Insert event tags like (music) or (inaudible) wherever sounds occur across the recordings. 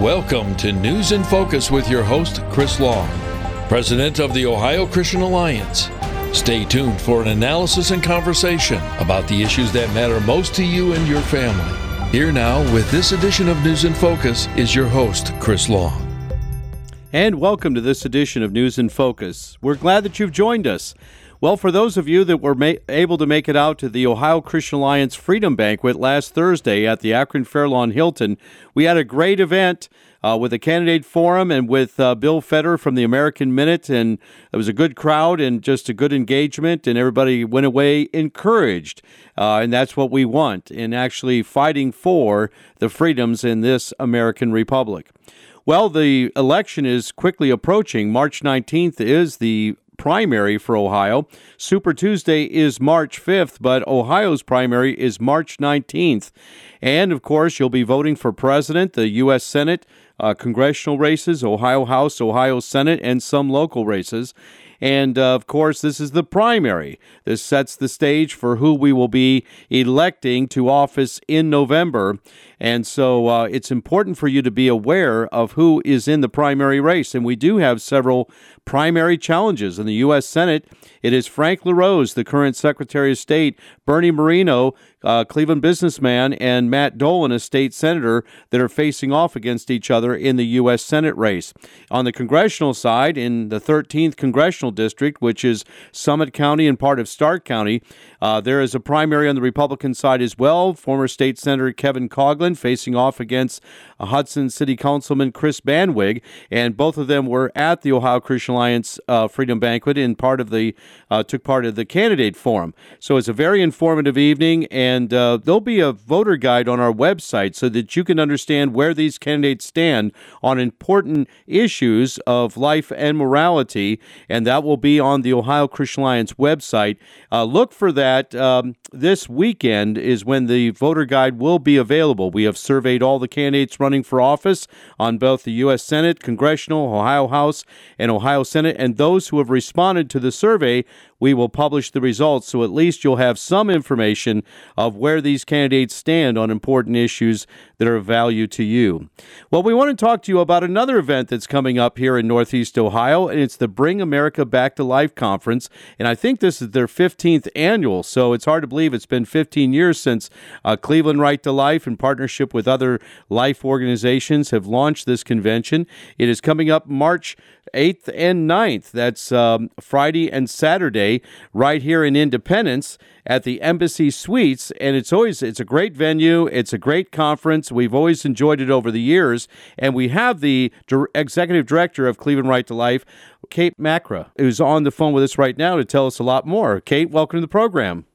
Welcome to News in Focus with your host, Chris Long, President of the Ohio Christian Alliance. Stay tuned for an analysis and conversation about the issues that matter most to you and your family. Here now, with this edition of News in Focus, is your host, Chris Long. And welcome to this edition of News in Focus. We're glad that you've joined us. Well, for those of you that were ma- able to make it out to the Ohio Christian Alliance Freedom Banquet last Thursday at the Akron Fairlawn Hilton, we had a great event uh, with a candidate forum and with uh, Bill Federer from the American Minute. And it was a good crowd and just a good engagement, and everybody went away encouraged. Uh, and that's what we want in actually fighting for the freedoms in this American Republic. Well, the election is quickly approaching. March 19th is the primary for Ohio. Super Tuesday is March 5th, but Ohio's primary is March 19th. And of course, you'll be voting for president, the U.S. Senate, uh, congressional races, Ohio House, Ohio Senate, and some local races. And uh, of course, this is the primary. This sets the stage for who we will be electing to office in November. And so uh, it's important for you to be aware of who is in the primary race. And we do have several primary challenges in the U.S. Senate. It is Frank LaRose, the current Secretary of State, Bernie Moreno, uh, Cleveland businessman, and Matt Dolan, a state senator, that are facing off against each other in the U.S. Senate race. On the congressional side, in the 13th congressional district, which is Summit County and part of Stark County, uh, there is a primary on the Republican side as well. Former state senator Kevin Coughlin facing off against uh, Hudson City Councilman Chris Banweg, and both of them were at the Ohio Christian Alliance uh, Freedom Banquet and part of the uh, took part of the candidate forum. So it's a very informative evening, and uh, there'll be a voter guide on our website so that you can understand where these candidates stand on important issues of life and morality, and that will be on the Ohio Christian Alliance website. Uh, look for that um, this weekend is when the voter guide will be available. We have surveyed all the candidates running for office on both the U.S. Senate, Congressional, Ohio House, and Ohio Senate, and those who have responded to the survey we will publish the results so at least you'll have some information of where these candidates stand on important issues that are of value to you. Well, we want to talk to you about another event that's coming up here in Northeast Ohio, and it's the Bring America Back to Life conference. And I think this is their 15th annual, so it's hard to believe it's been 15 years since uh, Cleveland Right to Life, in partnership with other life organizations, have launched this convention. It is coming up March 8th and 9th. That's um, Friday and Saturday right here in Independence at the Embassy Suites and it's always it's a great venue, it's a great conference. We've always enjoyed it over the years and we have the executive director of Cleveland Right to Life, Kate Makra, who's on the phone with us right now to tell us a lot more. Kate, welcome to the program.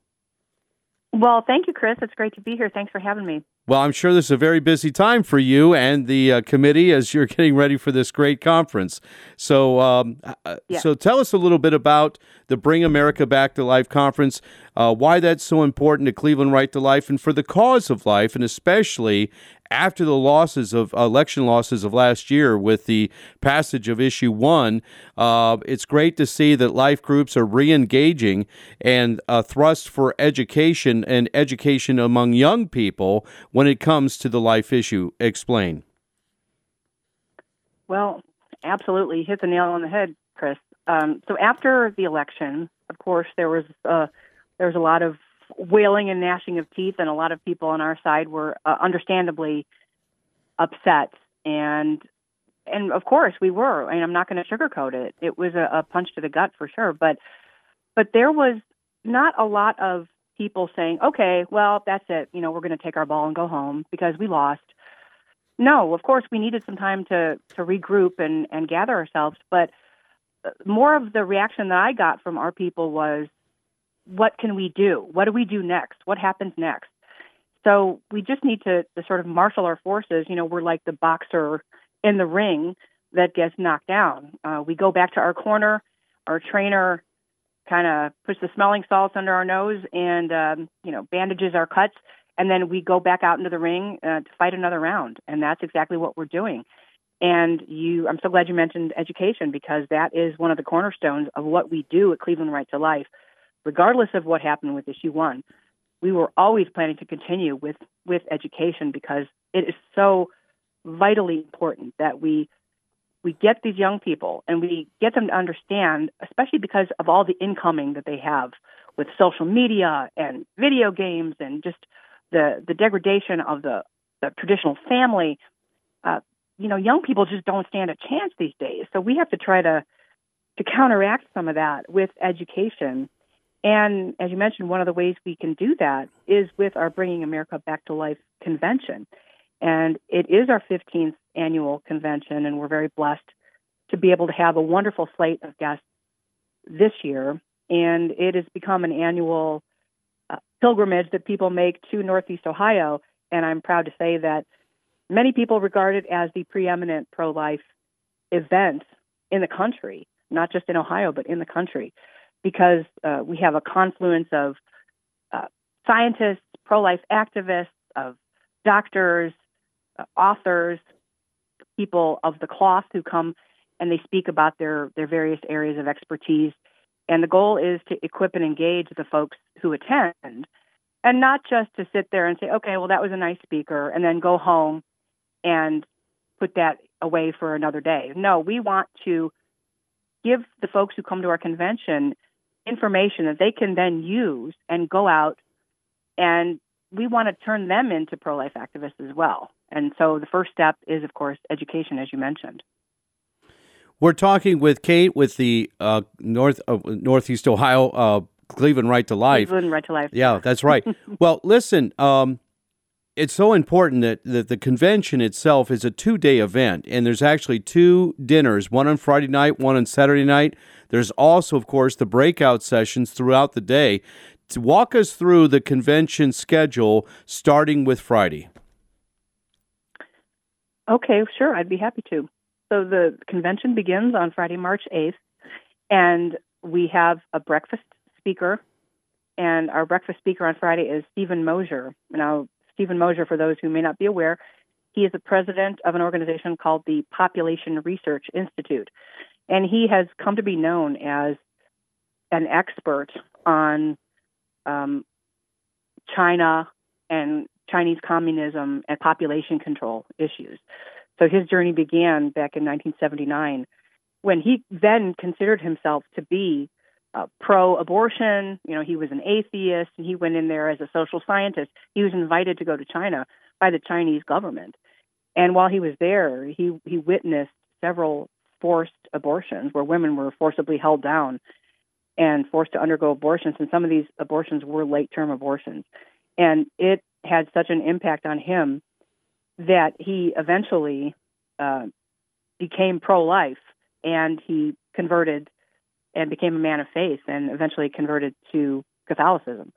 Well, thank you, Chris. It's great to be here. Thanks for having me. Well, I'm sure this is a very busy time for you and the uh, committee as you're (laughs) getting ready for this great conference. So, um, uh, yeah. so tell us a little bit about the Bring America Back to Life conference, uh, why that's so important to Cleveland Right to Life, and for the cause of life, and especially after the losses of election losses of last year with the passage of issue one, uh, it's great to see that life groups are re-engaging and a thrust for education and education among young people when it comes to the life issue. Explain. Well, absolutely, hit the nail on the head, Chris. Um, so after the election, of course, there was uh, there was a lot of wailing and gnashing of teeth, and a lot of people on our side were uh, understandably upset. And and of course we were. And I'm not going to sugarcoat it. It was a, a punch to the gut for sure. But but there was not a lot of people saying, "Okay, well that's it. You know, we're going to take our ball and go home because we lost." No, of course we needed some time to to regroup and and gather ourselves. But uh, more of the reaction that I got from our people was, what can we do? What do we do next? What happens next? So we just need to, to sort of marshal our forces. You know, we're like the boxer in the ring that gets knocked down. Uh, we go back to our corner. Our trainer kind of puts the smelling salts under our nose and um, you know bandages our cuts, and then we go back out into the ring uh, to fight another round. And that's exactly what we're doing. And you, I'm so glad you mentioned education because that is one of the cornerstones of what we do at Cleveland Right to Life regardless of what happened with issue one, we were always planning to continue with, with education because it is so vitally important that we we get these young people and we get them to understand, especially because of all the incoming that they have with social media and video games and just the the degradation of the, the traditional family. Uh, you know, young people just don't stand a chance these days. So we have to try to to counteract some of that with education. And as you mentioned, one of the ways we can do that is with our Bringing America Back to Life convention. And it is our 15th annual convention, and we're very blessed to be able to have a wonderful slate of guests this year. And it has become an annual uh, pilgrimage that people make to Northeast Ohio. And I'm proud to say that many people regard it as the preeminent pro life event in the country, not just in Ohio, but in the country, because uh, we have a confluence of uh, scientists, pro life activists, of doctors, uh, authors, people of the cloth who come and they speak about their, their various areas of expertise. And the goal is to equip and engage the folks who attend and not just to sit there and say, okay, well, that was a nice speaker, and then go home and put that away for another day. No, we want to give the folks who come to our convention information that they can then use and go out and we want to turn them into pro life activists as well. And so the first step is, of course, education, as you mentioned. We're talking with Kate with the uh, North uh, Northeast Ohio uh, Cleveland Right to Life. Cleveland Right to Life. Yeah, that's right. (laughs) well, listen, um, it's so important that, that the convention itself is a two day event, and there's actually two dinners one on Friday night, one on Saturday night. There's also, of course, the breakout sessions throughout the day. To walk us through the convention schedule starting with Friday. Okay, sure, I'd be happy to. So the convention begins on Friday, March 8th, and we have a breakfast speaker. And our breakfast speaker on Friday is Steven Mosher. Now, Steven Mosher, for those who may not be aware, he is the president of an organization called the Population Research Institute. And he has come to be known as an expert on um, China and Chinese communism and population control issues. So his journey began back in 1979 when he then considered himself to be uh, pro abortion. You know, he was an atheist and he went in there as a social scientist. He was invited to go to China by the Chinese government. And while he was there, he, he witnessed several forced abortions where women were forcibly held down and forced to undergo abortions. And some of these abortions were late term abortions. And it had such an impact on him that he eventually uh, became pro life and he converted and became a man of faith and eventually converted to Catholicism.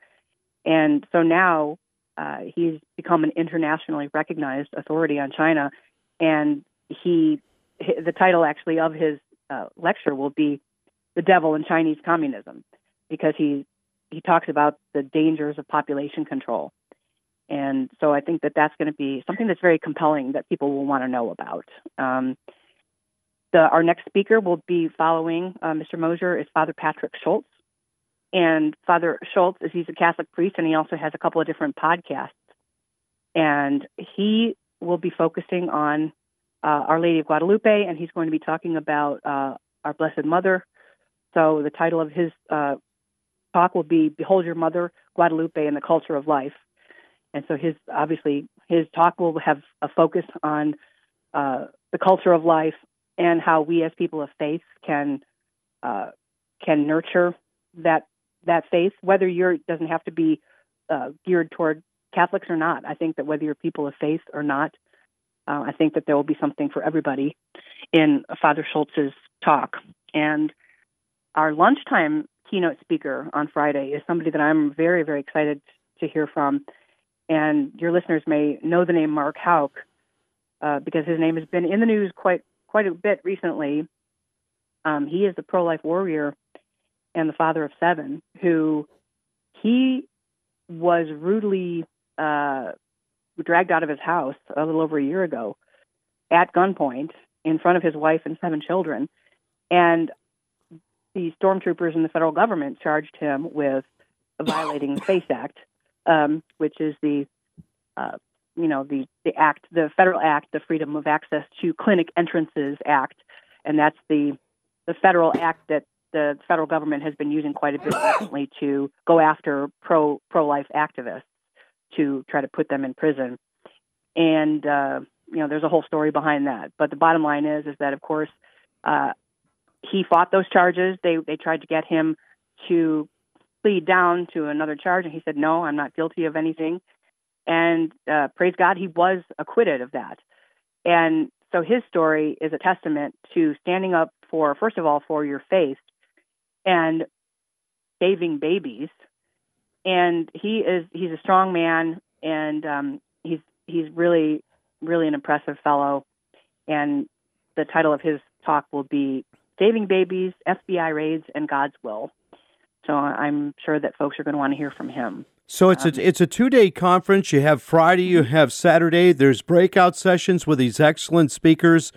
And so now uh, he's become an internationally recognized authority on China. And he, the title actually of his uh, lecture will be "The Devil in Chinese Communism," because he he talks about the dangers of population control. And so I think that that's going to be something that's very compelling that people will want to know about. Um, the, our next speaker will be following uh, Mr. Mosher is Father Patrick Schultz. And Father Schultz is he's a Catholic priest and he also has a couple of different podcasts. And he will be focusing on uh, Our Lady of Guadalupe and he's going to be talking about uh, our Blessed Mother. So the title of his uh, talk will be Behold Your Mother, Guadalupe and the Culture of Life. And so his obviously his talk will have a focus on uh, the culture of life and how we as people of faith can uh, can nurture that that faith. Whether you're doesn't have to be uh, geared toward Catholics or not. I think that whether you're people of faith or not, uh, I think that there will be something for everybody in Father Schultz's talk. And our lunchtime keynote speaker on Friday is somebody that I'm very, very excited to hear from. And your listeners may know the name Mark Houck uh, because his name has been in the news quite quite a bit recently. Um, he is the pro life warrior and the father of seven who he was rudely uh, dragged out of his house a little over a year ago at gunpoint in front of his wife and seven children. And the stormtroopers and the federal government charged him with violating the (laughs) FACE Act, um, which is the uh, you know the the act, the federal act, the Freedom of Access to Clinic Entrances Act, and that's the the federal act that the federal government has been using quite a bit recently to go after pro pro life activists to try to put them in prison. And uh, you know, there's a whole story behind that. But the bottom line is, is that of course, uh, he fought those charges. They they tried to get him to plead down to another charge, and he said, "No, I'm not guilty of anything." And uh, praise God, he was acquitted of that. And so his story is a testament to standing up for, first of all, for your faith and saving babies. And he is he's a strong man, and um, he's he's really really an impressive fellow. And the title of his talk will be "Saving Babies, FBI Raids, and God's Will." So I'm sure that folks are going to want to hear from him. So it's um, a it's a two day conference. You have Friday, you have Saturday. There's breakout sessions with these excellent speakers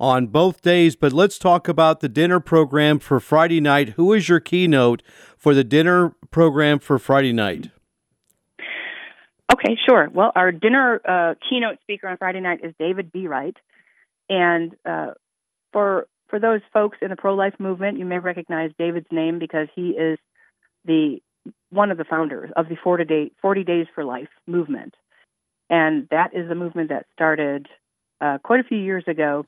on both days. But let's talk about the dinner program for Friday night. Who is your keynote for the dinner program for Friday night? Okay, sure. Well, our dinner uh, keynote speaker on Friday night is David Bereit, and uh, for for those folks in the pro life movement, you may recognize David's name because he is the one of the founders of the 40, day, 40 Days for Life movement, and that is a movement that started uh, quite a few years ago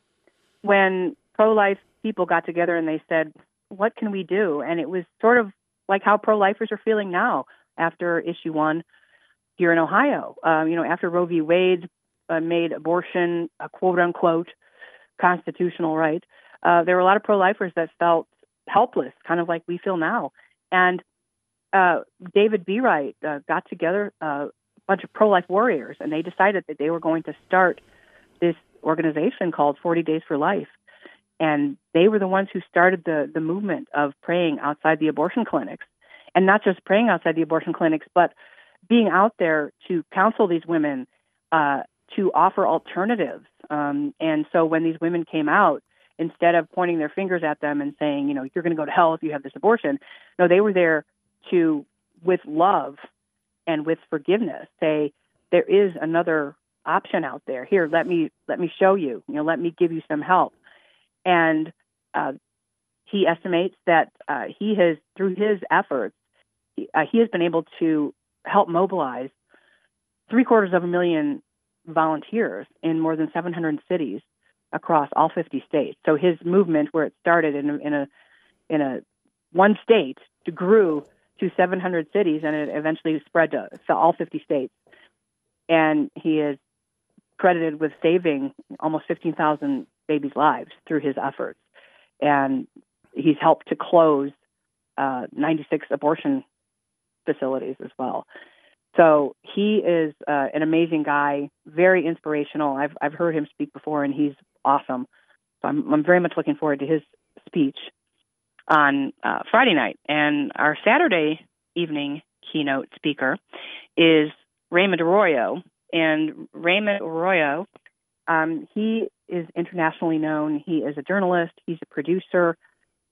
when pro life people got together and they said, What can we do? And it was sort of like how pro lifers are feeling now after issue one here in Ohio. Um, you know, after Roe v. Wade uh, made abortion a quote unquote constitutional right, uh, there were a lot of pro lifers that felt helpless, kind of like we feel now. And uh, David Bereit uh, got together uh, a bunch of pro life warriors and they decided that they were going to start this organization called 40 Days for Life. And they were the ones who started the, the movement of praying outside the abortion clinics. And not just praying outside the abortion clinics, but being out there to counsel these women, uh, to offer alternatives. Um, and so when these women came out, instead of pointing their fingers at them and saying, you know, you're going to go to hell if you have this abortion, no, they were there to, with love and with forgiveness, say, there is another option out there. Here, let me let me show you. You know, let me give you some help. And uh, he estimates that uh, he has, through his efforts, uh, he has been able to help mobilize three quarters of a million volunteers in more than 700 cities across all 50 states. So his movement, where it started in a, in a in a one state, grew to 700 cities, and it eventually spread to, to all 50 states. And he is credited with saving almost 15,000 babies' lives through his efforts. And he's helped to close uh, 96 abortion facilities as well. So he is uh, an amazing guy, very inspirational. I've I've heard him speak before, and he's awesome. So I'm I'm very much looking forward to his speech on uh, Friday night. And our Saturday evening keynote speaker is Raymond Arroyo, and Raymond Arroyo, um, he is internationally known. He is a journalist. He's a producer,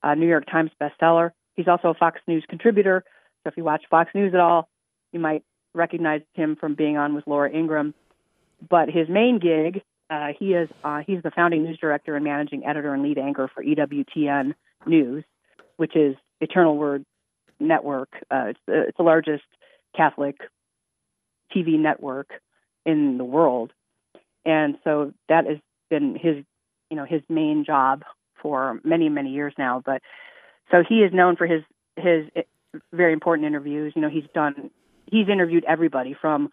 a New York Times bestseller. He's also a Fox News contributor. So if you watch Fox News at all, you might recognize him from being on with Laura Ingraham. But his main gig, uh, he is uh, he's the founding news director and managing editor and lead anchor for EWTN News, which is Eternal Word Network. Uh, it's, the, it's the largest Catholic TV network in the world, and so that has been his you know his main job for many many years now. But so he is known for his his very important interviews. You know, he's done he's interviewed everybody from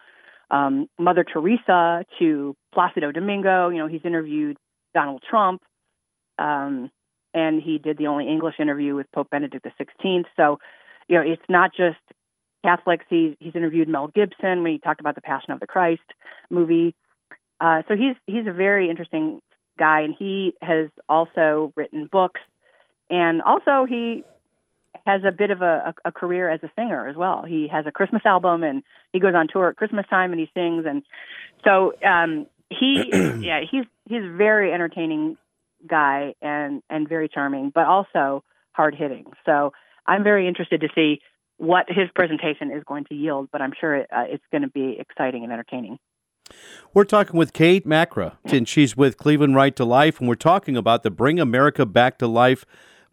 um, Mother Teresa to Placido Domingo. You know, he's interviewed Donald Trump, um, and he did the only English interview with Pope Benedict XVI. So, you know, it's not just Catholics. He's he's interviewed Mel Gibson when he talked about the Passion of the Christ movie. Uh, so he's he's a very interesting guy, and he has also written books, and also he has a bit of a, a, a career as a singer as well. He has a Christmas album, and he goes on tour at Christmas time, and he sings, and so um, he (clears throat) yeah he's he's a very entertaining guy and and very charming, but also hard hitting. So I'm very interested to see what his presentation is going to yield, but I'm sure it, uh, it's going to be exciting and entertaining. We're talking with Kate Makra, and she's with Cleveland Right to Life, and we're talking about the Bring America Back to Life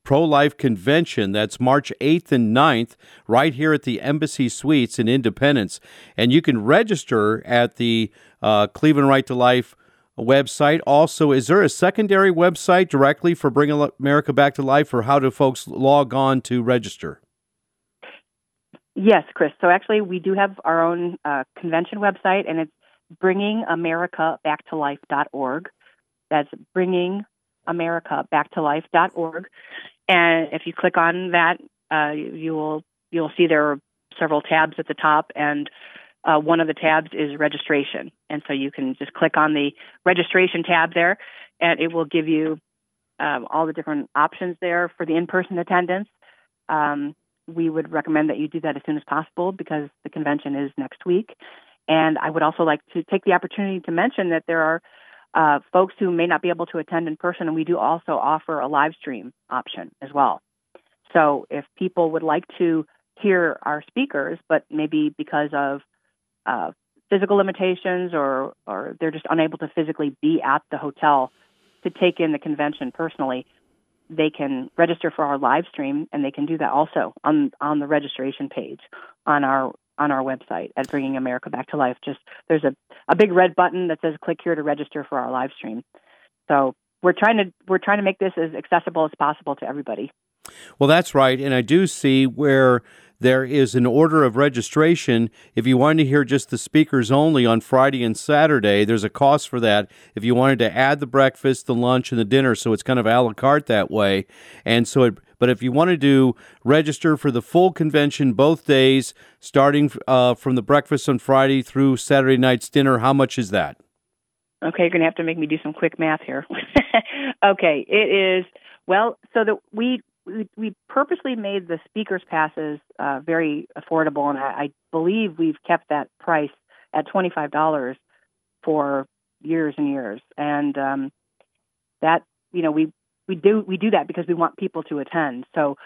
pro life convention. That's March 8th and 9th, right here at the Embassy Suites in Independence. And you can register at the uh, Cleveland Right to Life website. Also, is there a secondary website directly for Bring America Back to Life, or how do folks log on to register? Yes, Chris. So actually, we do have our own uh, convention website, and it's bringingamericaBackToLife.org. That's bringingamericaBackToLife.org. And if you click on that, uh, you will you'll see there are several tabs at the top, and uh, one of the tabs is registration. And so you can just click on the registration tab there, and it will give you um, all the different options there for the in-person attendance. Um, we would recommend that you do that as soon as possible because the convention is next week. And I would also like to take the opportunity to mention that there are uh, folks who may not be able to attend in person, and we do also offer a live stream option as well. So if people would like to hear our speakers, but maybe because of uh, physical limitations or, or they're just unable to physically be at the hotel to take in the convention personally, they can register for our live stream, and they can do that also on on the registration page on our on our website at Bringing America Back to Life. Just there's a, a big red button that says click here to register for our live stream. So we're trying to we're trying to make this as accessible as possible to everybody. Well, that's right, and I do see where there is an order of registration. If you wanted to hear just the speakers only on Friday and Saturday, there's a cost for that. If you wanted to add the breakfast, the lunch, and the dinner, so it's kind of a la carte that way. And so, it, but if you wanted to register for the full convention both days, starting uh, from the breakfast on Friday through Saturday night's dinner, how much is that? Okay, you're going to have to make me do some quick math here. (laughs) okay, it is well, so that we we, we purposely made the speakers passes uh, very affordable, and I, I believe we've kept that price at twenty five dollars for years and years. And um, that you know we we do we do that because we want people to attend. So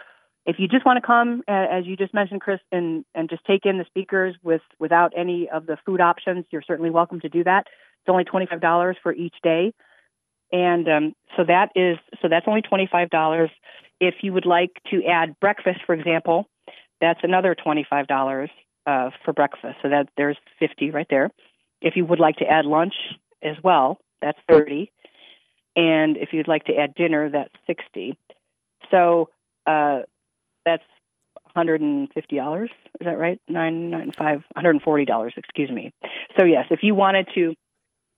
if you just want to come, as you just mentioned, Chris, and and just take in the speakers with without any of the food options, you're certainly welcome to do that. It's only twenty five dollars for each day, and um, so that is so that's only twenty five dollars. If you would like to add breakfast, for example, that's another $25 uh, for breakfast. So that there's 50 right there. If you would like to add lunch as well, that's 30. And if you'd like to add dinner, that's 60. So uh, that's $150. Is that right? Nine nine five, $140, excuse me. So yes, if you wanted to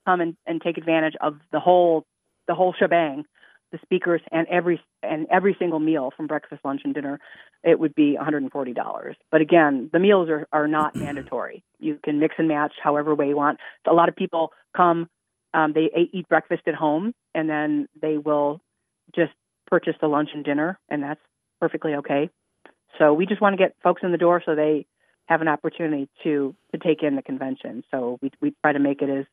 come and, and take advantage of the whole the whole shebang, the speakers and every and every single meal from breakfast, lunch, and dinner, it would be $140. But again, the meals are, are not mandatory. You can mix and match however way you want. So a lot of people come, um, they eat breakfast at home, and then they will just purchase the lunch and dinner, and that's perfectly okay. So we just want to get folks in the door so they have an opportunity to to take in the convention. So we we try to make it as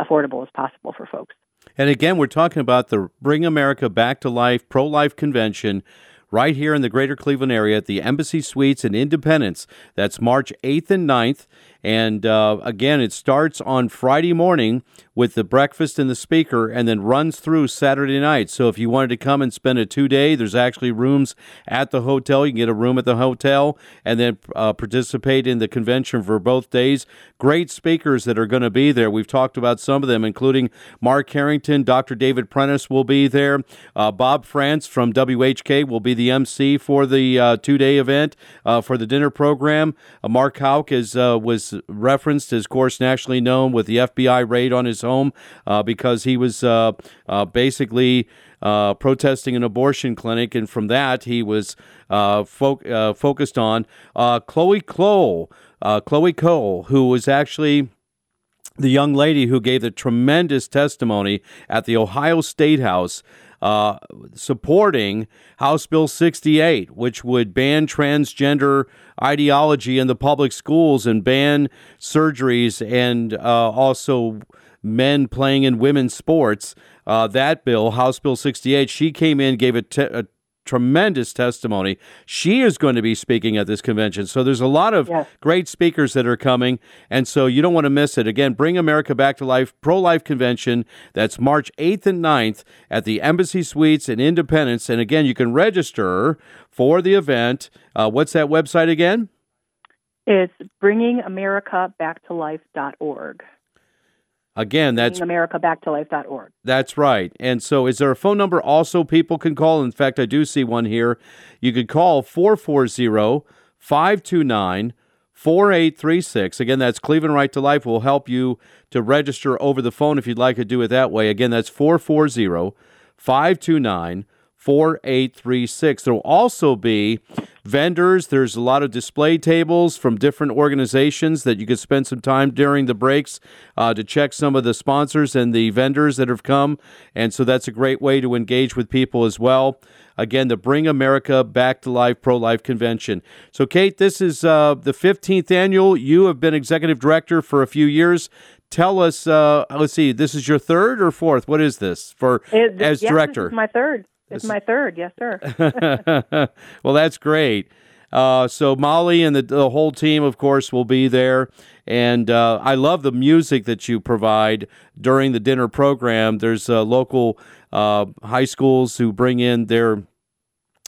affordable as possible for folks. And again, we're talking about the Bring America Back to Life pro life convention right here in the greater Cleveland area at the Embassy Suites in Independence. That's March 8th and 9th. And uh, again, it starts on Friday morning with the breakfast and the speaker and then runs through Saturday night. So if you wanted to come and spend a two day, there's actually rooms at the hotel. You can get a room at the hotel and then uh, participate in the convention for both days. Great speakers that are going to be there. We've talked about some of them, including Mark Harrington, Dr. David Prentice will be there. Uh, Bob Frantz from WHK will be the MC for the uh, two day event uh, for the dinner program. Uh, Mark Houck is, was referenced, of course, nationally known with the FBI raid on his home uh, because he was uh, uh, basically uh, protesting an abortion clinic, and from that he was uh, fo- focused on Chloe Cole, Chloe Cole, who was actually the young lady who gave the tremendous testimony at the Ohio State House uh, supporting House Bill 68, which would ban transgender ideology in the public schools and ban surgeries and uh, also men playing in women's sports. Uh, that bill, House Bill 68, she came in, gave a, te- a tremendous testimony. She is going to be speaking at this convention. So there's a lot of Yes. great speakers that are coming. And so you don't want to miss it. Again, Bring America Back to Life Pro Life Convention. That's March 8th and 9th at the Embassy Suites in Independence. And again, you can register for the event. Uh, what's that website again? It's bringingamericaback-to-life.org. Again, that's bringingamericaback-to-life.org. That's right. And so, is there a phone number also people can call? In fact, I do see one here. You could call 440 529 4836. Again, that's Cleveland Right to Life. We'll help you to register over the phone if you'd like to do it that way. Again, that's 440 529 4836. There will also be vendors. There's a lot of display tables from different organizations that you could spend some time during the breaks uh, to check some of the sponsors and the vendors that have come. And so that's a great way to engage with people as well. Again, the Bring America Back to Life Pro Life Convention. So, Kate, this is uh, the 15th annual. You have been executive director for a few years. Tell us, uh, let's see, this is your third or fourth? What is this for It- as yeah, director? This is my third. It's my third, yes, sir. (laughs) well, that's great. Uh, so Molly and the, the whole team, of course, will be there. And uh, I love the music that you provide during the dinner program. There's uh, local uh, high schools who bring in their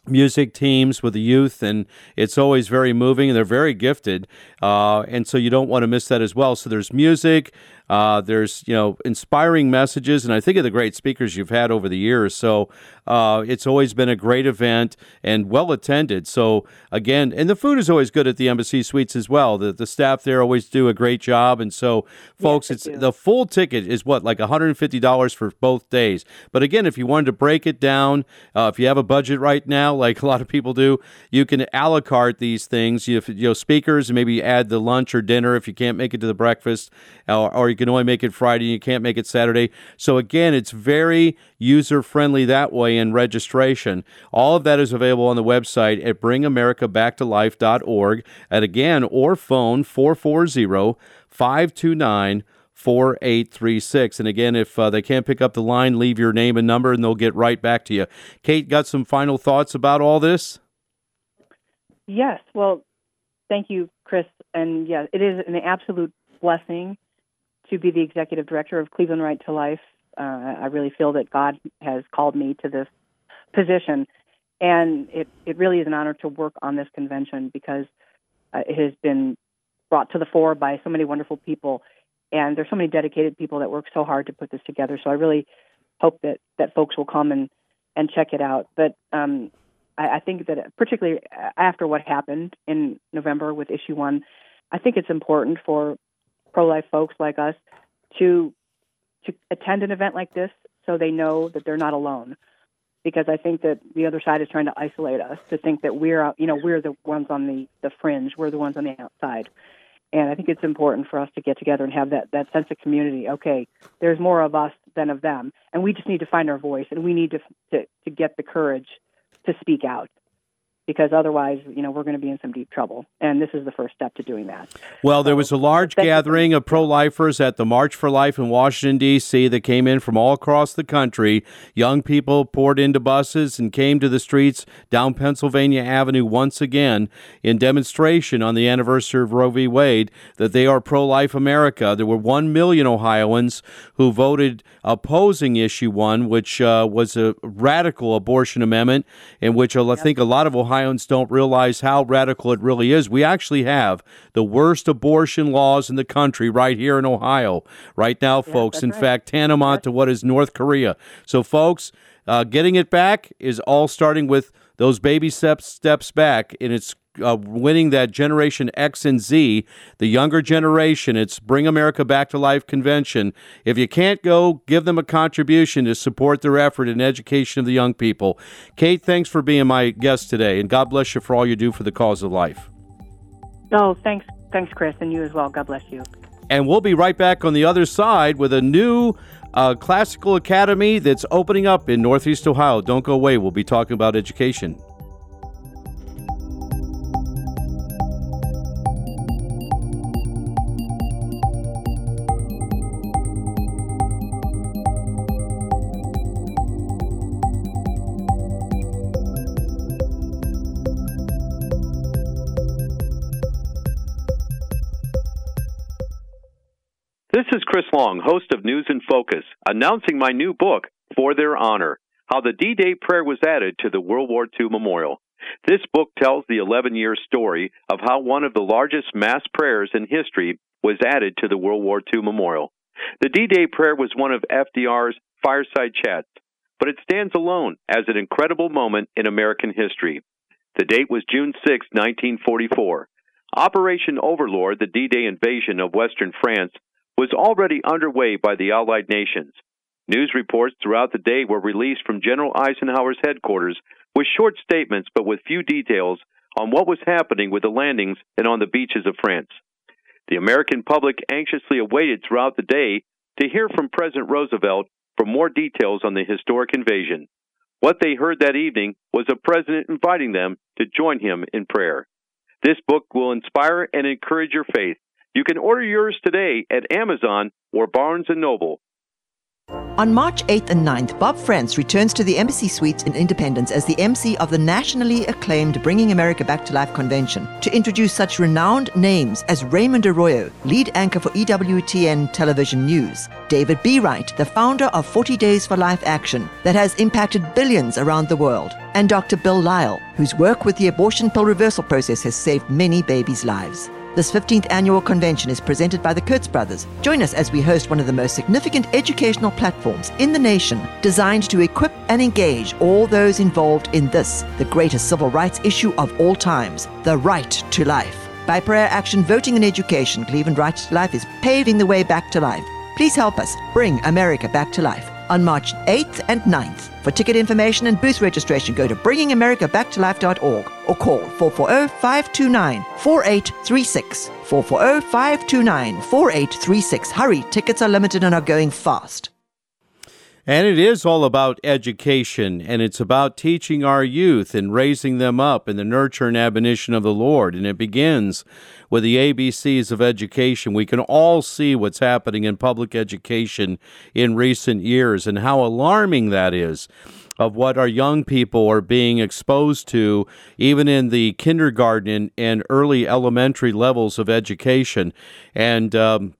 music teams with the youth, and it's always very moving. And they're very gifted, uh, and so you don't want to miss that as well. So there's music, uh, there's you know inspiring messages, and I think of the great speakers you've had over the years. So uh, it's always been a great event and well attended. So again, and the food is always good at the Embassy Suites as well. The the staff there always do a great job, and so folks, it's the full ticket is what like $150 for both days. But again, if you wanted to break it down, uh, if you have a budget right now, like (laughs) a lot of people do, you can a la carte these things. You, you know, speakers, and maybe add the lunch or dinner if you can't make it to the breakfast, or, or you can only make it Friday and you can't make it Saturday. So again, it's very user friendly that way in registration. All of that is available on the website at bringamericabacktolife.org. And again, or phone 440 529 4836. And again, if uh, they can't pick up the line, leave your name and number and they'll get right back to you. Kate, got some final thoughts about all this? Yes. Well, thank you, Chris. And yeah, it is an absolute blessing to be the executive director of Cleveland Right to Life. Uh, I really feel that God has called me to this position, and it, it really is an honor to work on this convention because uh, it has been brought to the fore by so many wonderful people, and there's so many dedicated people that work so hard to put this together. So I really hope that that folks will come and and check it out. But um, I, I think that particularly after what happened in November with issue one, I think it's important for pro-life folks like us to to attend an event like this so they know that they're not alone. Because I think that the other side is trying to isolate us to think that we're you know we're the ones on the the fringe, we're the ones on the outside. And I think it's important for us to get together and have that, that sense of community. Okay, there's more of us than of them, and we just need to find our voice, and we need to to, to get the courage to speak out, because otherwise, you know, we're going to be in some deep trouble. And this is the first step to doing that. Well, there was a large gathering of pro lifers at the March for Life in Washington, D.C., that came in from all across the country. Young people poured into buses and came to the streets down Pennsylvania Avenue once again in demonstration on the anniversary of Roe v. Wade that they are pro life America. There were 1 million Ohioans who voted opposing issue one, which uh, was a radical abortion amendment, in which I think a lot of Ohioans don't realize how radical it really is. We actually have the worst abortion laws in the country right here in Ohio right now, folks. in right. fact, tantamount to what is North Korea. So, folks, uh, getting it back is all starting with those baby steps steps back, and it's uh, winning that Generation X and Z, the younger generation. It's Bring America Back to Life convention. If you can't go, give them a contribution to support their effort in education of the young people. Kate, thanks for being my guest today, and God bless you for all you do for the cause of life. Oh, thanks, thanks, Chris, and you as well. God bless you. And we'll be right back on the other side with a new uh, classical academy that's opening up in Northeast Ohio. Don't go away. We'll be talking about education. Host of News in Focus, announcing my new book, For Their Honor How the D Day Prayer Was Added to the World War II Memorial. This book tells the 11 year story of how one of the largest mass prayers in history was added to the World War II Memorial. The D Day prayer was one of FDR's fireside chats, but it stands alone as an incredible moment in American history. The date was June 6, 1944. Operation Overlord, the D Day invasion of Western France, was already underway by the Allied nations. News reports throughout the day were released from General Eisenhower's headquarters with short statements but with few details on what was happening with the landings and on the beaches of France. The American public anxiously awaited throughout the day to hear from President Roosevelt for more details on the historic invasion. What they heard that evening was a president inviting them to join him in prayer. This book will inspire and encourage your faith. You can order yours today at Amazon or Barnes & Noble. On March 8th and 9th, Bob Frantz returns to the Embassy Suites in Independence as the MC of the nationally acclaimed Bringing America Back to Life convention to introduce such renowned names as Raymond Arroyo, lead anchor for EWTN Television News, David Bereit, the founder of 40 Days for Life Action that has impacted billions around the world, and Dr. Bill Lile, whose work with the abortion pill reversal process has saved many babies' lives. This 15th annual convention is presented by the Kurtz Brothers. Join us as we host one of the most significant educational platforms in the nation designed to equip and engage all those involved in this, the greatest civil rights issue of all times the right to life. By prayer, action, voting, and education, Cleveland Right to Life is paving the way back to life. Please help us bring America back to life on March 8th and 9th. For ticket information and booth registration, go to bringingamericabacktolife.org or call 440-529-4836. 440-529-4836. Hurry, tickets are limited and are going fast. And it is all about education, and it's about teaching our youth and raising them up in the nurture and admonition of the Lord. And it begins with the ABCs of education. We can all see what's happening in public education in recent years and how alarming that is of what our young people are being exposed to, even in the kindergarten and early elementary levels of education. And, um,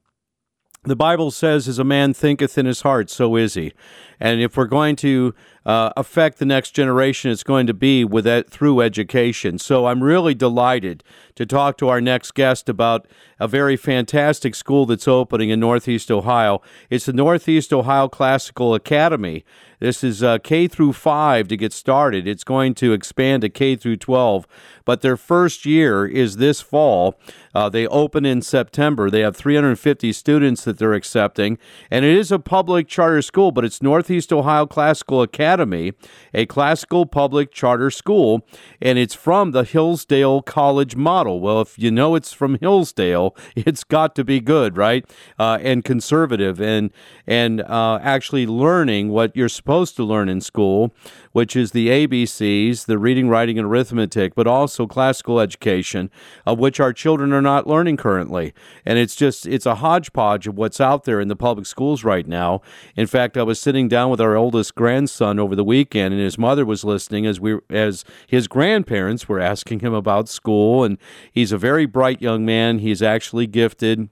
the Bible says, as a man thinketh in his heart, so is he. And if we're going to uh, affect the next generation, it's going to be with that through education. So I'm really delighted to talk to our next guest about a very fantastic school that's opening in Northeast Ohio. It's the Northeast Ohio Classical Academy. This is uh, K through 5 to get started. It's going to expand to K through 12, but their first year is this fall. Uh, they open in September. They have 350 students that they're accepting, and it is a public charter school, but it's Northeast Ohio Classical Academy, a classical public charter school, and it's from the Hillsdale College model. Well, if you know it's from Hillsdale, (laughs) it's got to be good, right? Uh, and conservative, and and uh, actually learning what you're supposed to learn in school which is the ABCs, the reading, writing, and arithmetic, but also classical education, of which our children are not learning currently. And it's just, it's a hodgepodge of what's out there in the public schools right now. In fact, I was sitting down with our oldest grandson over the weekend, and his mother was listening as we, as his grandparents were asking him about school. And he's a very bright young man. He's actually gifted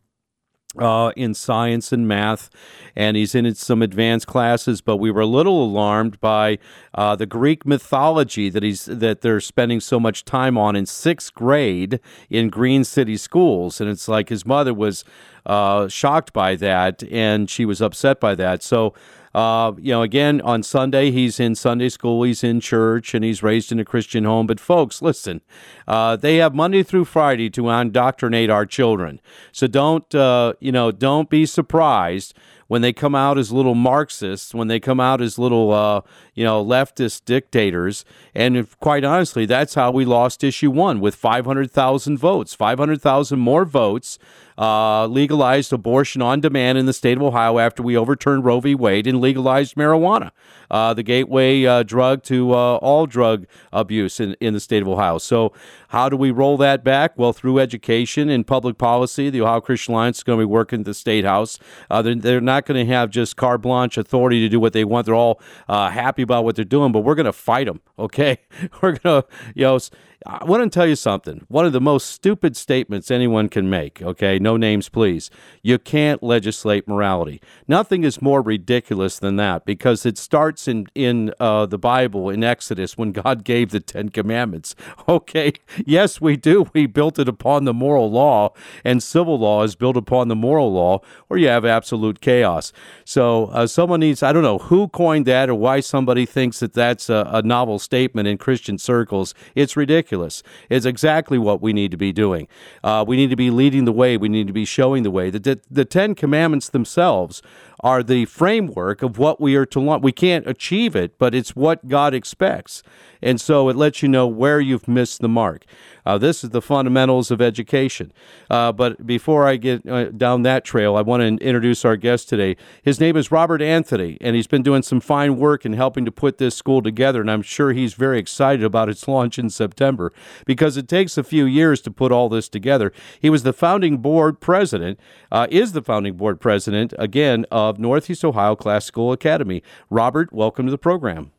uh, in science and math, and he's in some advanced classes. But we were a little alarmed by uh, the Greek mythology that he's that they're spending so much time on in sixth grade in Green City schools, and it's like his mother was uh, shocked by that, and she was upset by that. So uh, you know, again, on Sunday, he's in Sunday school, he's in church, and he's raised in a Christian home. But, folks, listen, uh, they have Monday through Friday to indoctrinate our children. So don't, uh, you know, don't be surprised when they come out as little Marxists, when they come out as little, uh, you know, leftist dictators. And if, quite honestly, that's how we lost issue one with 500,000 votes, 500,000 more votes uh, legalized abortion on demand in the state of Ohio after we overturned Roe v. Wade and legalized marijuana, uh, the gateway uh, drug to uh, all drug abuse in, in the state of Ohio. So, how do we roll that back? Well, through education and public policy. The Ohio Christian Alliance is going to be working at the state house. Uh, they're, they're, not going to have just carte blanche authority to do what they want. They're all uh, happy about what they're doing, but we're going to fight them. Okay, (laughs) we're going to, you know I want to tell you something. One of the most stupid statements anyone can make, okay? No names, please. You can't legislate morality. Nothing is more ridiculous than that because it starts in, in uh, the Bible, in Exodus, when God (laughs) gave the Ten Commandments. Okay, yes, we do. We built it upon the moral law, and civil law is built upon the moral law, or you have absolute chaos. So uh, someone needs, I don't know who coined that or why somebody thinks that that's a, a novel statement in Christian circles. It's ridiculous. It's exactly what we need to be doing. Uh, we need to be leading the way. We need to be showing the way. The, the, the Ten Commandments themselves are the framework of what we are to learn. We can't achieve it, but it's what God expects. And so it lets you know where you've missed the mark. Uh, this is the fundamentals of education. Uh, but before I get uh, down that trail, I want to introduce our guest today. His name is Robert Anthony, and he's been doing some fine work in helping to put this school together. And I'm sure he's very excited about its launch in September because it takes a few years to put all this together. He was the founding board president, uh, is the founding board president, again, of Northeast Ohio Classical Academy. Robert, welcome to the program.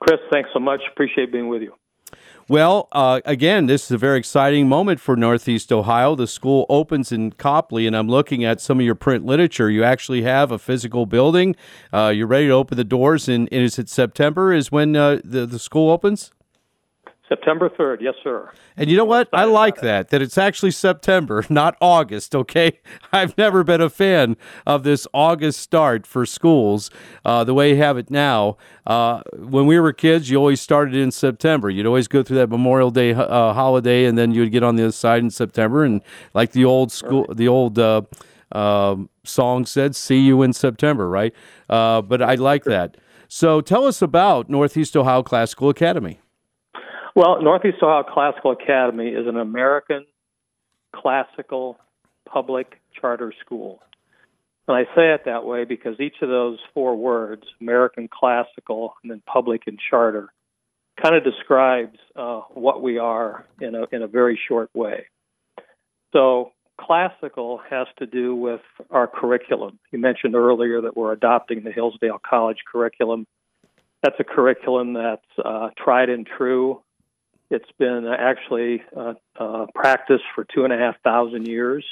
Chris, thanks so much. Appreciate being with you. Well, uh, again, this is a very exciting moment for Northeast Ohio. The school opens in Copley, and I'm looking at some of your print literature. You actually have a physical building. Uh, you're ready to open the doors, and, and is it September? Is when uh, the the school opens? September 3rd, yes, sir. And you know what? I like that, that it's actually September, (laughs) not August, okay? (laughs) I've never been a fan of this August start for schools uh, the way you have it now. Uh, when we were kids, you always started in September. You'd always go through that Memorial Day uh, holiday, and then you'd get on the other side in September. And like the old school, the old uh, um, song said, see you in September, right? Uh, but I like that. So tell us about Northeast Ohio Classical Academy. Well, Northeast Ohio Classical Academy is an American classical public charter school. And I say it that way because each of those four words, American classical and then public and charter, kind of describes uh, what we are in a, in a very short way. So, classical has to do with our curriculum. You mentioned earlier that we're adopting the Hillsdale College curriculum. That's a curriculum that's uh, tried and true it's been actually uh, uh, practiced for two and a half thousand years,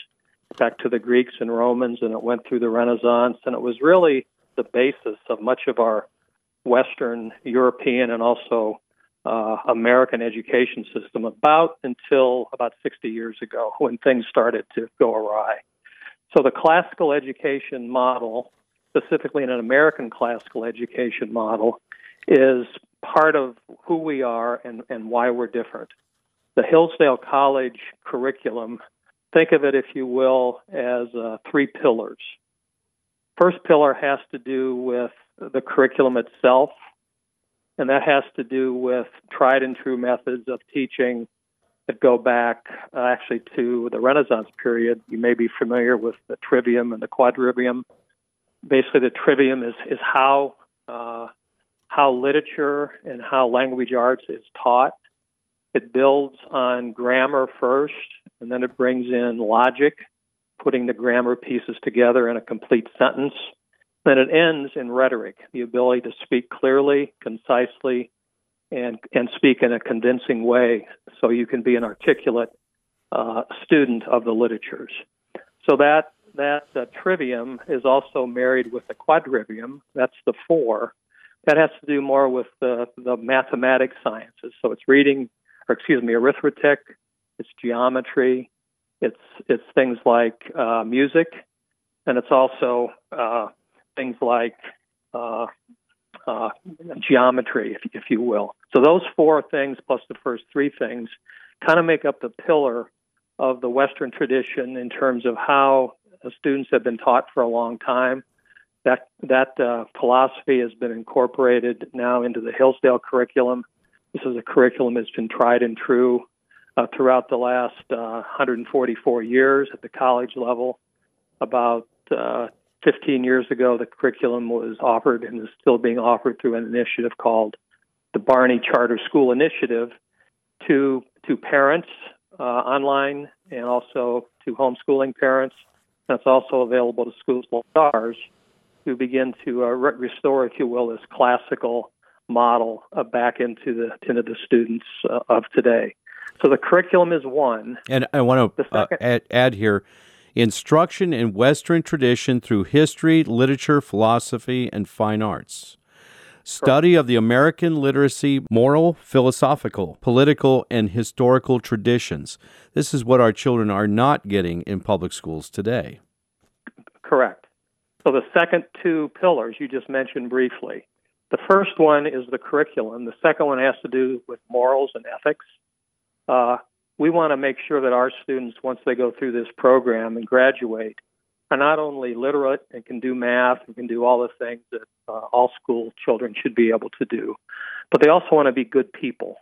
back to the Greeks and Romans, and it went through the Renaissance, and it was really the basis of much of our Western European and also uh, American education system about until about 60 years ago when things started to go awry. So the classical education model, specifically in an American classical education model, is part of who we are and, and why we're different. The Hillsdale College curriculum, think of it, if you will, as uh, three pillars. First pillar has to do with the curriculum itself, and that has to do with tried and true methods of teaching that go back uh, actually to the Renaissance period. You may be familiar with the trivium and the quadrivium. Basically, the trivium is, is how uh, how literature and how language arts is taught. It builds on grammar first, and then it brings in logic, putting the grammar pieces together in a complete sentence. Then it ends in rhetoric, the ability to speak clearly, concisely, and, and speak in a convincing way so you can be an articulate uh, student of the literatures. So that, that uh, trivium is also married with the quadrivium, that's the four, that has to do more with the, the mathematics sciences. So it's reading, or excuse me, arithmetic, it's geometry, it's it's things like uh, music, and it's also uh, things like uh, uh, geometry, if, if you will. So those four things plus the first three things kind of make up the pillar of the Western tradition in terms of how students have been taught for a long time that that uh, philosophy has been incorporated now into the Hillsdale curriculum. This is a curriculum that's been tried and true uh, throughout the last uh, 144 years at the college level. About uh, 15 years ago, the curriculum was offered and is still being offered through an initiative called the Barney Charter School Initiative to to parents uh, online and also to homeschooling parents. That's also available to schools like ours to begin to uh, re- restore, if you will, this classical model uh, back into the into the students uh, of today. So the curriculum is one. And I want to uh, add, add here instruction in Western tradition through history, literature, philosophy, and fine arts. Study of the American literacy, moral, philosophical, political, and historical traditions. This is what our children are not getting in public schools today. Correct. So the second two pillars you just mentioned briefly. The first one is the curriculum. The second one has to do with morals and ethics. Uh, we want to make sure that our students, once they go through this program and graduate, are not only literate and can do math and can do all the things that uh, all school children should be able to do, but they also want to be good people.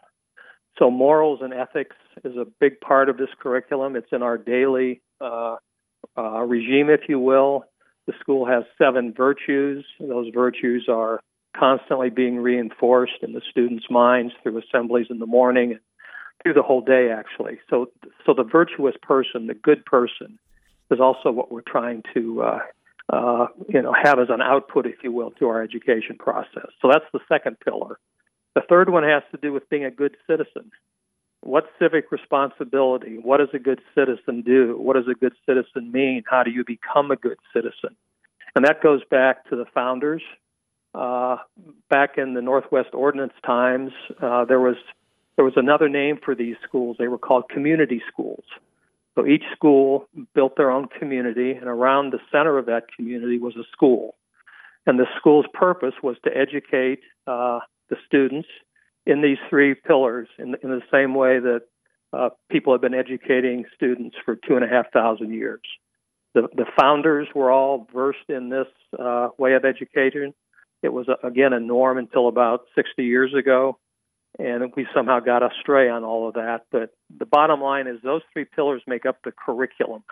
So, morals and ethics is a big part of this curriculum. It's in our daily uh, uh, regime, if you will. The school has seven virtues. Those virtues are constantly being reinforced in the students' minds through assemblies in the morning and through the whole day, actually. So, so the virtuous person, the good person, is also what we're trying to, uh, uh, you know, have as an output, if you will, to our education process. So that's the second pillar. The third one has to do with being a good citizen. What civic responsibility? What does a good citizen do? What does a good citizen mean? How do you become a good citizen? And that goes back to the founders. Uh, back in the Northwest Ordinance times, uh, there was there was another name for these schools. They were called community schools. So each school built their own community, and around the center of that community was a school. And the school's purpose was to educate uh, the students in these three pillars in, in the same way that uh, people have been educating students for two and a half thousand years. The, the founders were all versed in this uh, way of education. It was, again, a norm until about 60 years ago and we somehow got astray on all of that. But the bottom line is those three pillars make up the curriculum,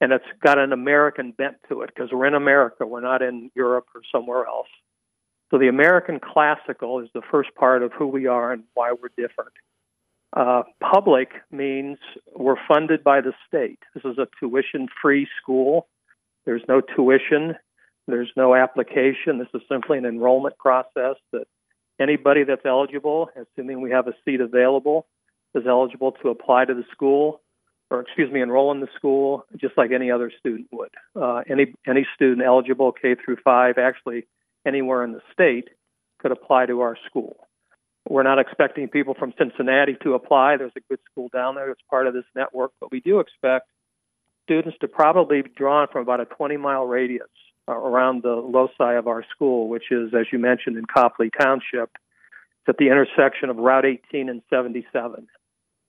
and it's got an American bent to it because we're in America, we're not in Europe or somewhere else. So the American classical is the first part of who we are and why we're different. Uh, public means we're funded by the state. This is a tuition free school. There's no tuition, there's no application. This is simply an enrollment process that Anybody that's eligible, assuming we have a seat available, is eligible to apply to the school, or excuse me, enroll in the school just like any other student would. Uh, any any student eligible K through five, actually anywhere in the state, could apply to our school. We're not expecting people from Cincinnati to apply. There's a good school down there that's part of this network, but we do expect students to probably be drawn from about a 20 mile radius around the loci of our school, which is, as you mentioned, in Copley Township. It's at the intersection of Route 18 and 77.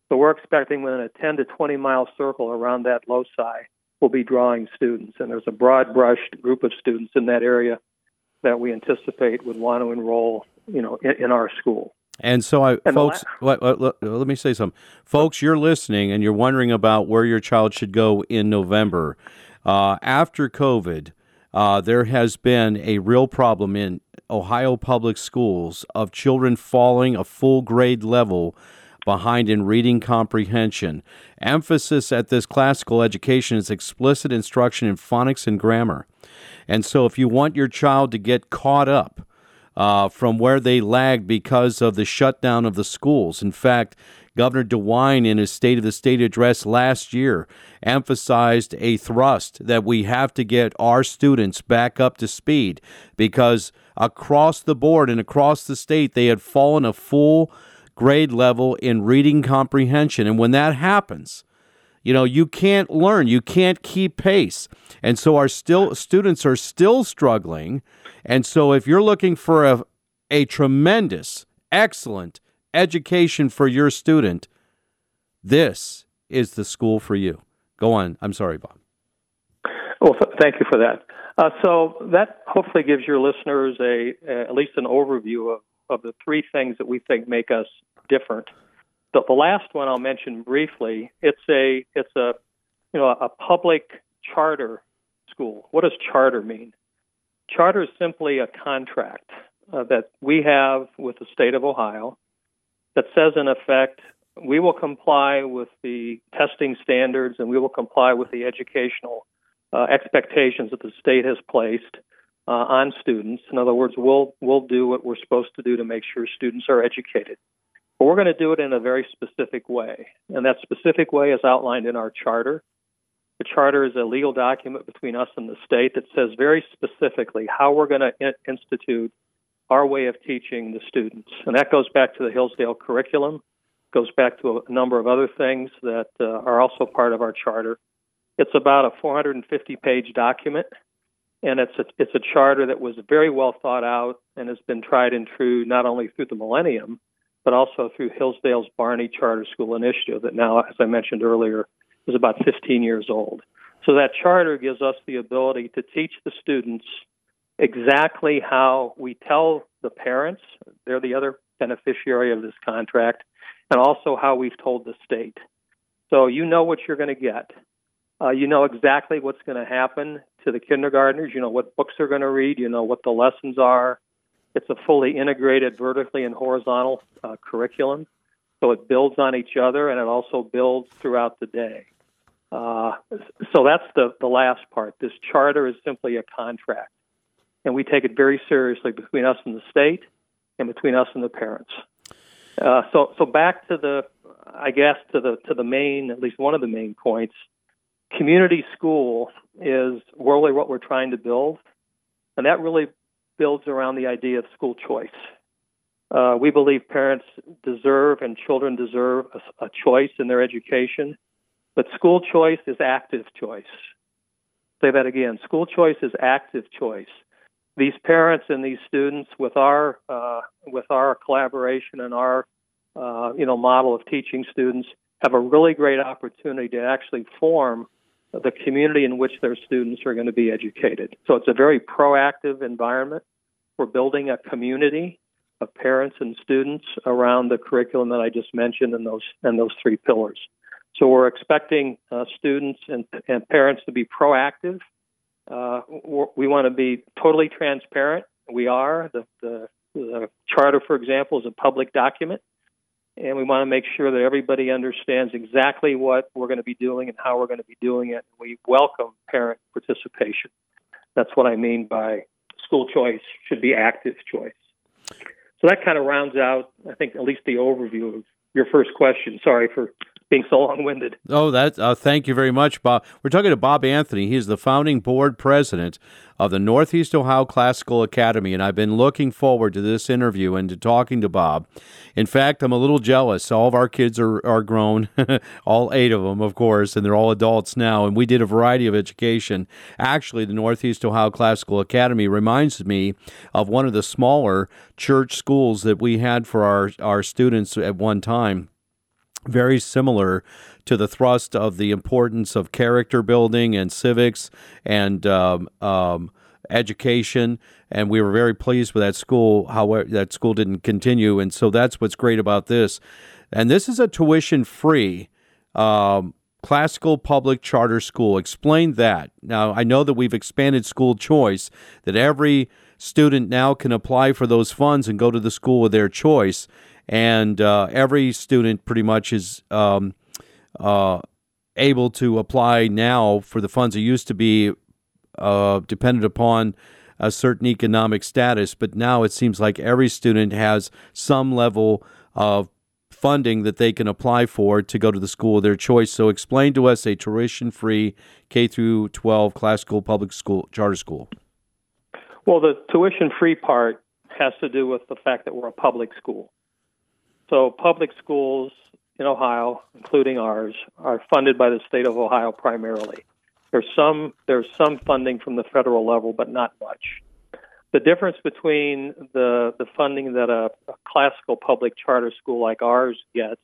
So we're expecting within a 10 to 20 mile circle around that loci, we'll be drawing students. And there's a broad brushed group of students in that area that we anticipate would want to enroll, you know, in, in our school. And so, I, and folks, la- let, let, let, me say something. Folks, you're listening and you're wondering about where your child should go in November. Uh, after COVID, uh, there has been a real problem in Ohio public schools of children falling a full grade level behind in reading comprehension. Emphasis at this classical education is explicit instruction in phonics and grammar. And so, if you want your child to get caught up, uh, from where they lagged because of the shutdown of the schools. In fact, Governor DeWine, in his State of the State address last year, emphasized a thrust that we have to get our students back up to speed because across the board and across the state, they had fallen a full grade level in reading comprehension. And when that happens, you know, you can't learn, you can't keep pace. And so our still students are still struggling. And so if you're looking for a a tremendous, excellent education for your student, this is the school for you. Go on. I'm sorry, Bob. Well, th- thank you for that. Uh, so that hopefully gives your listeners a, a, at least an overview of, of the three things that we think make us different. The, the last one I'll mention briefly. It's a it's a you know a public charter school. What does charter mean? Charter is simply a contract uh, that we have with the state of Ohio that says, in effect, we will comply with the testing standards and we will comply with the educational uh, expectations that the state has placed uh, on students. In other words, we'll we'll do what we're supposed to do to make sure students are educated. But we're going to do it in a very specific way. And that specific way is outlined in our charter. The charter is a legal document between us and the state that says very specifically how we're going to in- institute our way of teaching the students. And that goes back to the Hillsdale curriculum, goes back to a number of other things that uh, are also part of our charter. It's about a 450 page document, and it's a, it's a charter that was very well thought out and has been tried and true not only through the millennium, but also through Hillsdale's Barney Charter School Initiative that now, as I mentioned earlier, is about 15 years old. So that charter gives us the ability to teach the students exactly how we tell the parents, they're the other beneficiary of this contract, and also how we've told the state. So you know what you're going to get. Uh, you know exactly what's going to happen to the kindergartners. You know what books they're going to read. You know what the lessons are. It's a fully integrated vertically and horizontal uh, curriculum. So it builds on each other and it also builds throughout the day. Uh, so that's the, the last part. This charter is simply a contract. And we take it very seriously between us and the state and between us and the parents. Uh, so, so back to the, I guess to the to the main, at least one of the main points. Community school is really what we're trying to build, and that really builds around the idea of school choice. Uh, we believe parents deserve and children deserve a, a choice in their education, but school choice is active choice. Say that again. School choice is active choice. These parents and these students, with our uh, with our collaboration and our uh, you know model of teaching students, have a really great opportunity to actually form the community in which their students are going to be educated. So it's a very proactive environment. We're building a community of parents and students around the curriculum that I just mentioned and those and those three pillars. So we're expecting uh, students and, and parents to be proactive. Uh, we want to be totally transparent. We are. The, the, the charter, for example, is a public document and we want to make sure that everybody understands exactly what we're going to be doing and how we're going to be doing it. We welcome parent participation. That's what I mean by school choice should be active choice. So that kind of rounds out, I think, at least the overview of your first question. Sorry for being so long-winded. Oh, that uh, thank you very much, Bob. We're talking to Bob Anthony. He's the founding board president of the Northeast Ohio Classical Academy, and I've been looking forward to this interview and to talking to Bob. In fact, I'm a little jealous. All of our kids are are grown, (laughs) all eight of them, of course, and they're all adults now. And we did a variety of education. Actually, the Northeast Ohio Classical Academy reminds me of one of the smaller church schools that we had for our our students at one time very similar to the thrust of the importance of character building and civics and um, um, education. And we were very pleased with that school. However, that school didn't continue, and so that's what's great about this. And this is a tuition-free um, classical public charter school. Explain that. Now, I know that we've expanded school choice, that every student now can apply for those funds and go to the school of their choice and uh, every student pretty much is um, uh, able to apply now for the funds. It used to be uh, dependent upon a certain economic status, but now it seems like every student has some level of funding that they can apply for to go to the school of their choice. So, explain to us a tuition-free K through 12 classical public school charter school. Well, the tuition-free part has to do with the fact that we're a public school. So public schools in Ohio, including ours, are funded by the state of Ohio primarily. There's some there's some funding from the federal level, but not much. The difference between the the funding that a, a classical public charter school like ours gets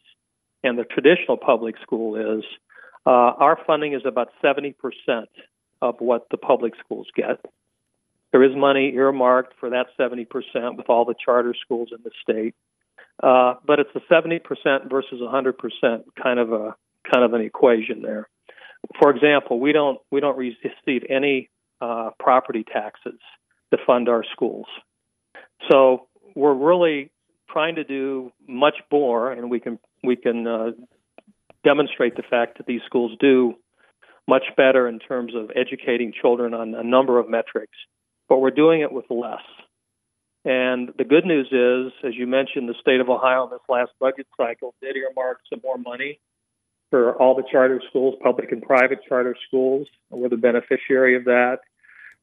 and the traditional public school is uh, our funding is about 70% of what the public schools get. There is money earmarked for that 70% with all the charter schools in the state. Uh, but it's a 70% versus 100% kind of a kind of an equation there. For example, we don't we don't receive any uh, property taxes to fund our schools. So we're really trying to do much more, and we can we can uh, demonstrate the fact that these schools do much better in terms of educating children on a number of metrics. But we're doing it with less. And the good news is, as you mentioned, the state of Ohio in this last budget cycle did earmark some more money for all the charter schools, public and private charter schools. We're the beneficiary of that.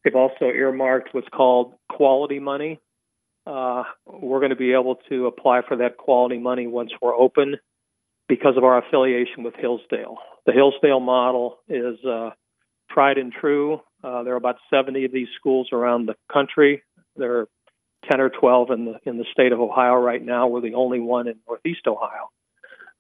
They've also earmarked what's called quality money. Uh, we're going to be able to apply for that quality money once we're open because of our affiliation with Hillsdale. The Hillsdale model is uh, tried and true. Uh, there are about 70 of these schools around the country. There 10 or 12 in the in the state of Ohio right now. We're the only one in Northeast Ohio.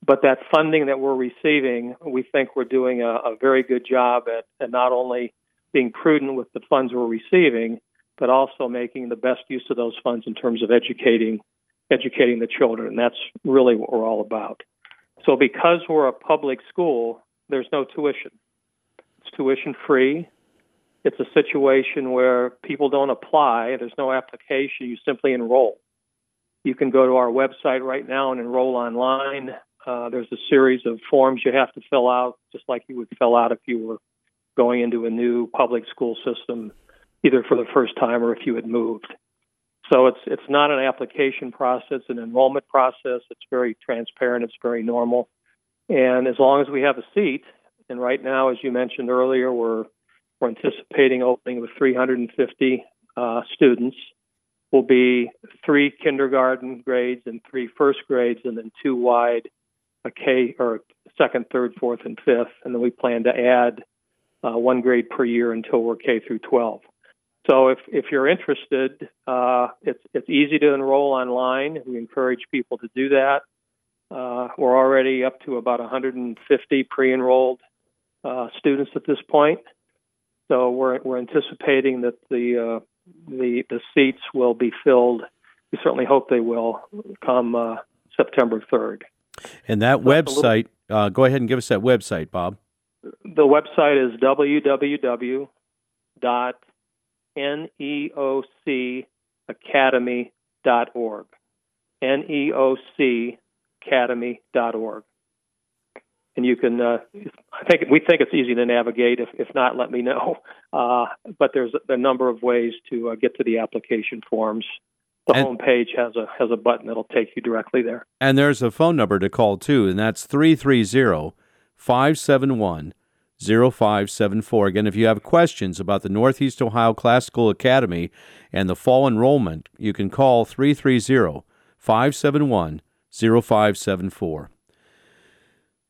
But that funding that we're receiving, we think we're doing a, a very good job at, at not only being prudent with the funds we're receiving, but also making the best use of those funds in terms of educating educating the children. And that's really what we're all about. So because we're a public school, there's no tuition. It's tuition free. It's a situation where people don't apply. There's no application. You simply enroll. You can go to our website right now and enroll online. Uh, there's a series of forms you have to fill out, just like you would fill out if you were going into a new public school system, either for the first time or if you had moved. So it's it's not an application process, an enrollment process. It's very transparent. It's very normal, and as long as we have a seat, and right now, as you mentioned earlier, we're we're anticipating opening with 350 uh, students. Will be three kindergarten grades and three first grades, and then two wide, a K or second, third, fourth, and fifth, and then we plan to add uh, one grade per year until we're K through 12. So if if you're interested, uh, it's it's easy to enroll online. We encourage people to do that. Uh, we're already up to about 150 pre-enrolled uh, students at this point. So we're we're anticipating that the uh, the the seats will be filled. We certainly hope they will come uh, September 3rd. And that so website, little, uh, go ahead and give us that website, Bob. The website is www.neocacademy.org. neocacademy.org and you can. Uh, I think we think it's easy to navigate. If if not, let me know. (laughs) Uh, but there's a, number of ways to uh, get to the application forms. The and, home page has a has a button that'll take you directly there. And there's a phone number to call too, and that's 330 571 0574. Again, if you have questions about the Northeast Ohio Classical Academy and the fall enrollment, you can call 330 571 0574.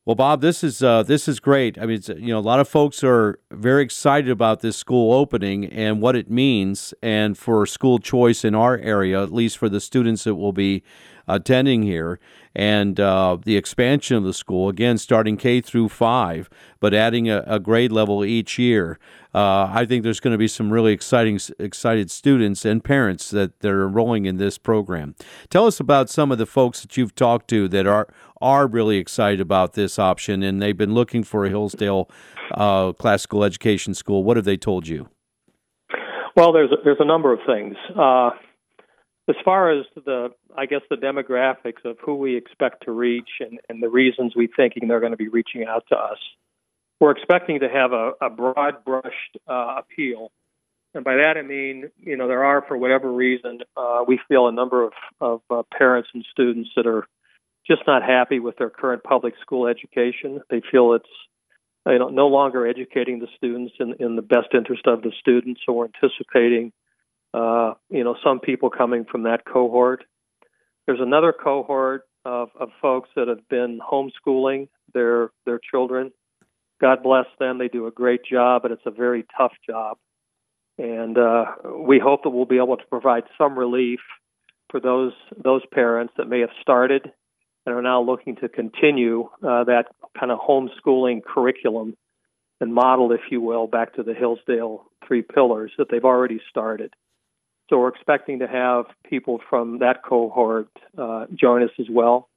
Well, Bob, this is uh, this is great. I mean, you know, a lot of folks are very excited about this school opening and what it means, and for school choice in our area, at least for the students that will be attending here, and uh, the expansion of the school again, starting K through five, but adding a, a grade level each year. Uh, I think there's going to be some really exciting, excited students and parents that they're enrolling in this program. Tell us about some of the folks that you've talked to that are are really excited about this option, and they've been looking for a Hillsdale uh, classical education school. What have they told you? Well, there's a, there's a number of things. Uh, as far as the, I guess the demographics of who we expect to reach and, and the reasons we thinking they're going to be reaching out to us, we're expecting to have a, a broad brushed uh, appeal. And by that I mean, you know, there are, for whatever reason, uh, we feel a number of, of uh, parents and students that are just not happy with their current public school education. They feel it's you know, no longer educating the students in, in the best interest of the students. So we're anticipating uh, you know, some people coming from that cohort. There's another cohort of, of folks that have been homeschooling their their children. God bless them; they do a great job, but it's a very tough job. And uh, we hope that we'll be able to provide some relief for those those parents that may have started and are now looking to continue uh, that kind of homeschooling curriculum and model, if you will, back to the Hillsdale three pillars that they've already started. So we're expecting to have people from that cohort uh, join us as well.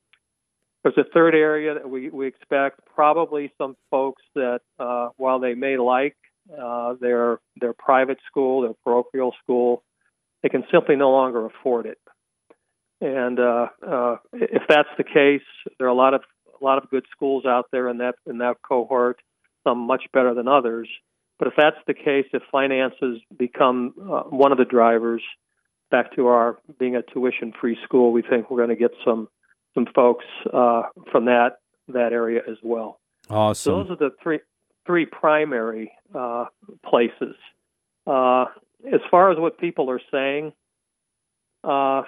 There's a third area that we, we expect probably some folks that, uh, while they may like uh, their their private school, their parochial school, they can simply no longer afford it. And uh, uh, if that's the case, there are a lot of a lot of good schools out there in that in that cohort. Some much better than others. But if that's the case, if finances become uh, one of the drivers, back to our being a tuition-free school, we think we're going to get some some folks uh, from that that area as well. Awesome. So those are the three three primary uh, places. Uh, as far as what people are saying, uh,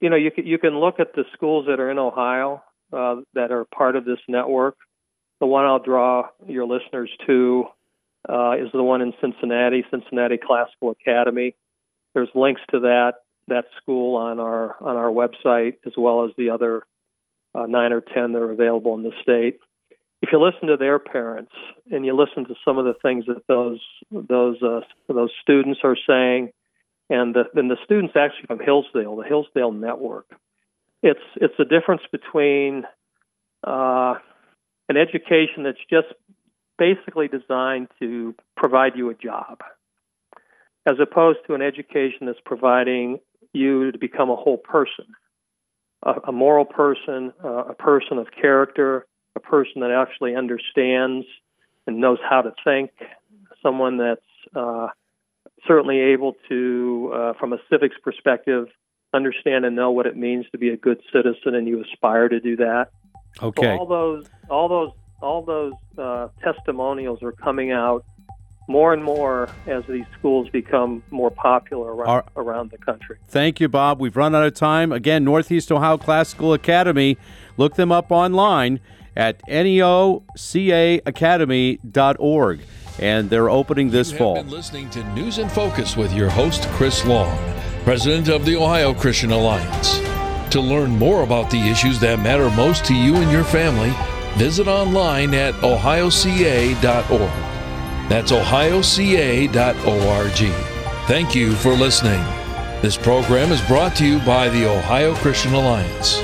you know, you can, you can look at the schools that are in Ohio uh, that are part of this network. The one I'll draw your listeners to uh, is the one in Cincinnati, Cincinnati Classical Academy. There's links to that that school on our on our website as well as the other uh, nine or ten that are available in the state. If you listen to their parents and you listen to some of the things that those those uh, those students are saying, and the and the students actually from Hillsdale, the Hillsdale Network, it's it's the difference between uh, an education that's just basically designed to provide you a job, as opposed to an education that's providing you to become a whole person, a, a moral person, uh, a person of character, a person that actually understands and knows how to think, someone that's uh, certainly able to, uh, from a civics perspective, understand and know what it means to be a good citizen, and you aspire to do that. Okay. So all those, all those, all those uh, testimonials are coming out more and more as these schools become more popular around, Our, around the country. Thank you, Bob. We've run out of time. Again, Northeast Ohio Classical Academy. Look them up online at neocaacademy.org. And they're opening this you fall. Have been listening to News and Focus with your host, Chris Long, president of the Ohio Christian Alliance. To learn more about the issues that matter most to you and your family, visit online at ohioca.org. That's ohioca.org. Thank you for listening. This program is brought to you by the Ohio Christian Alliance.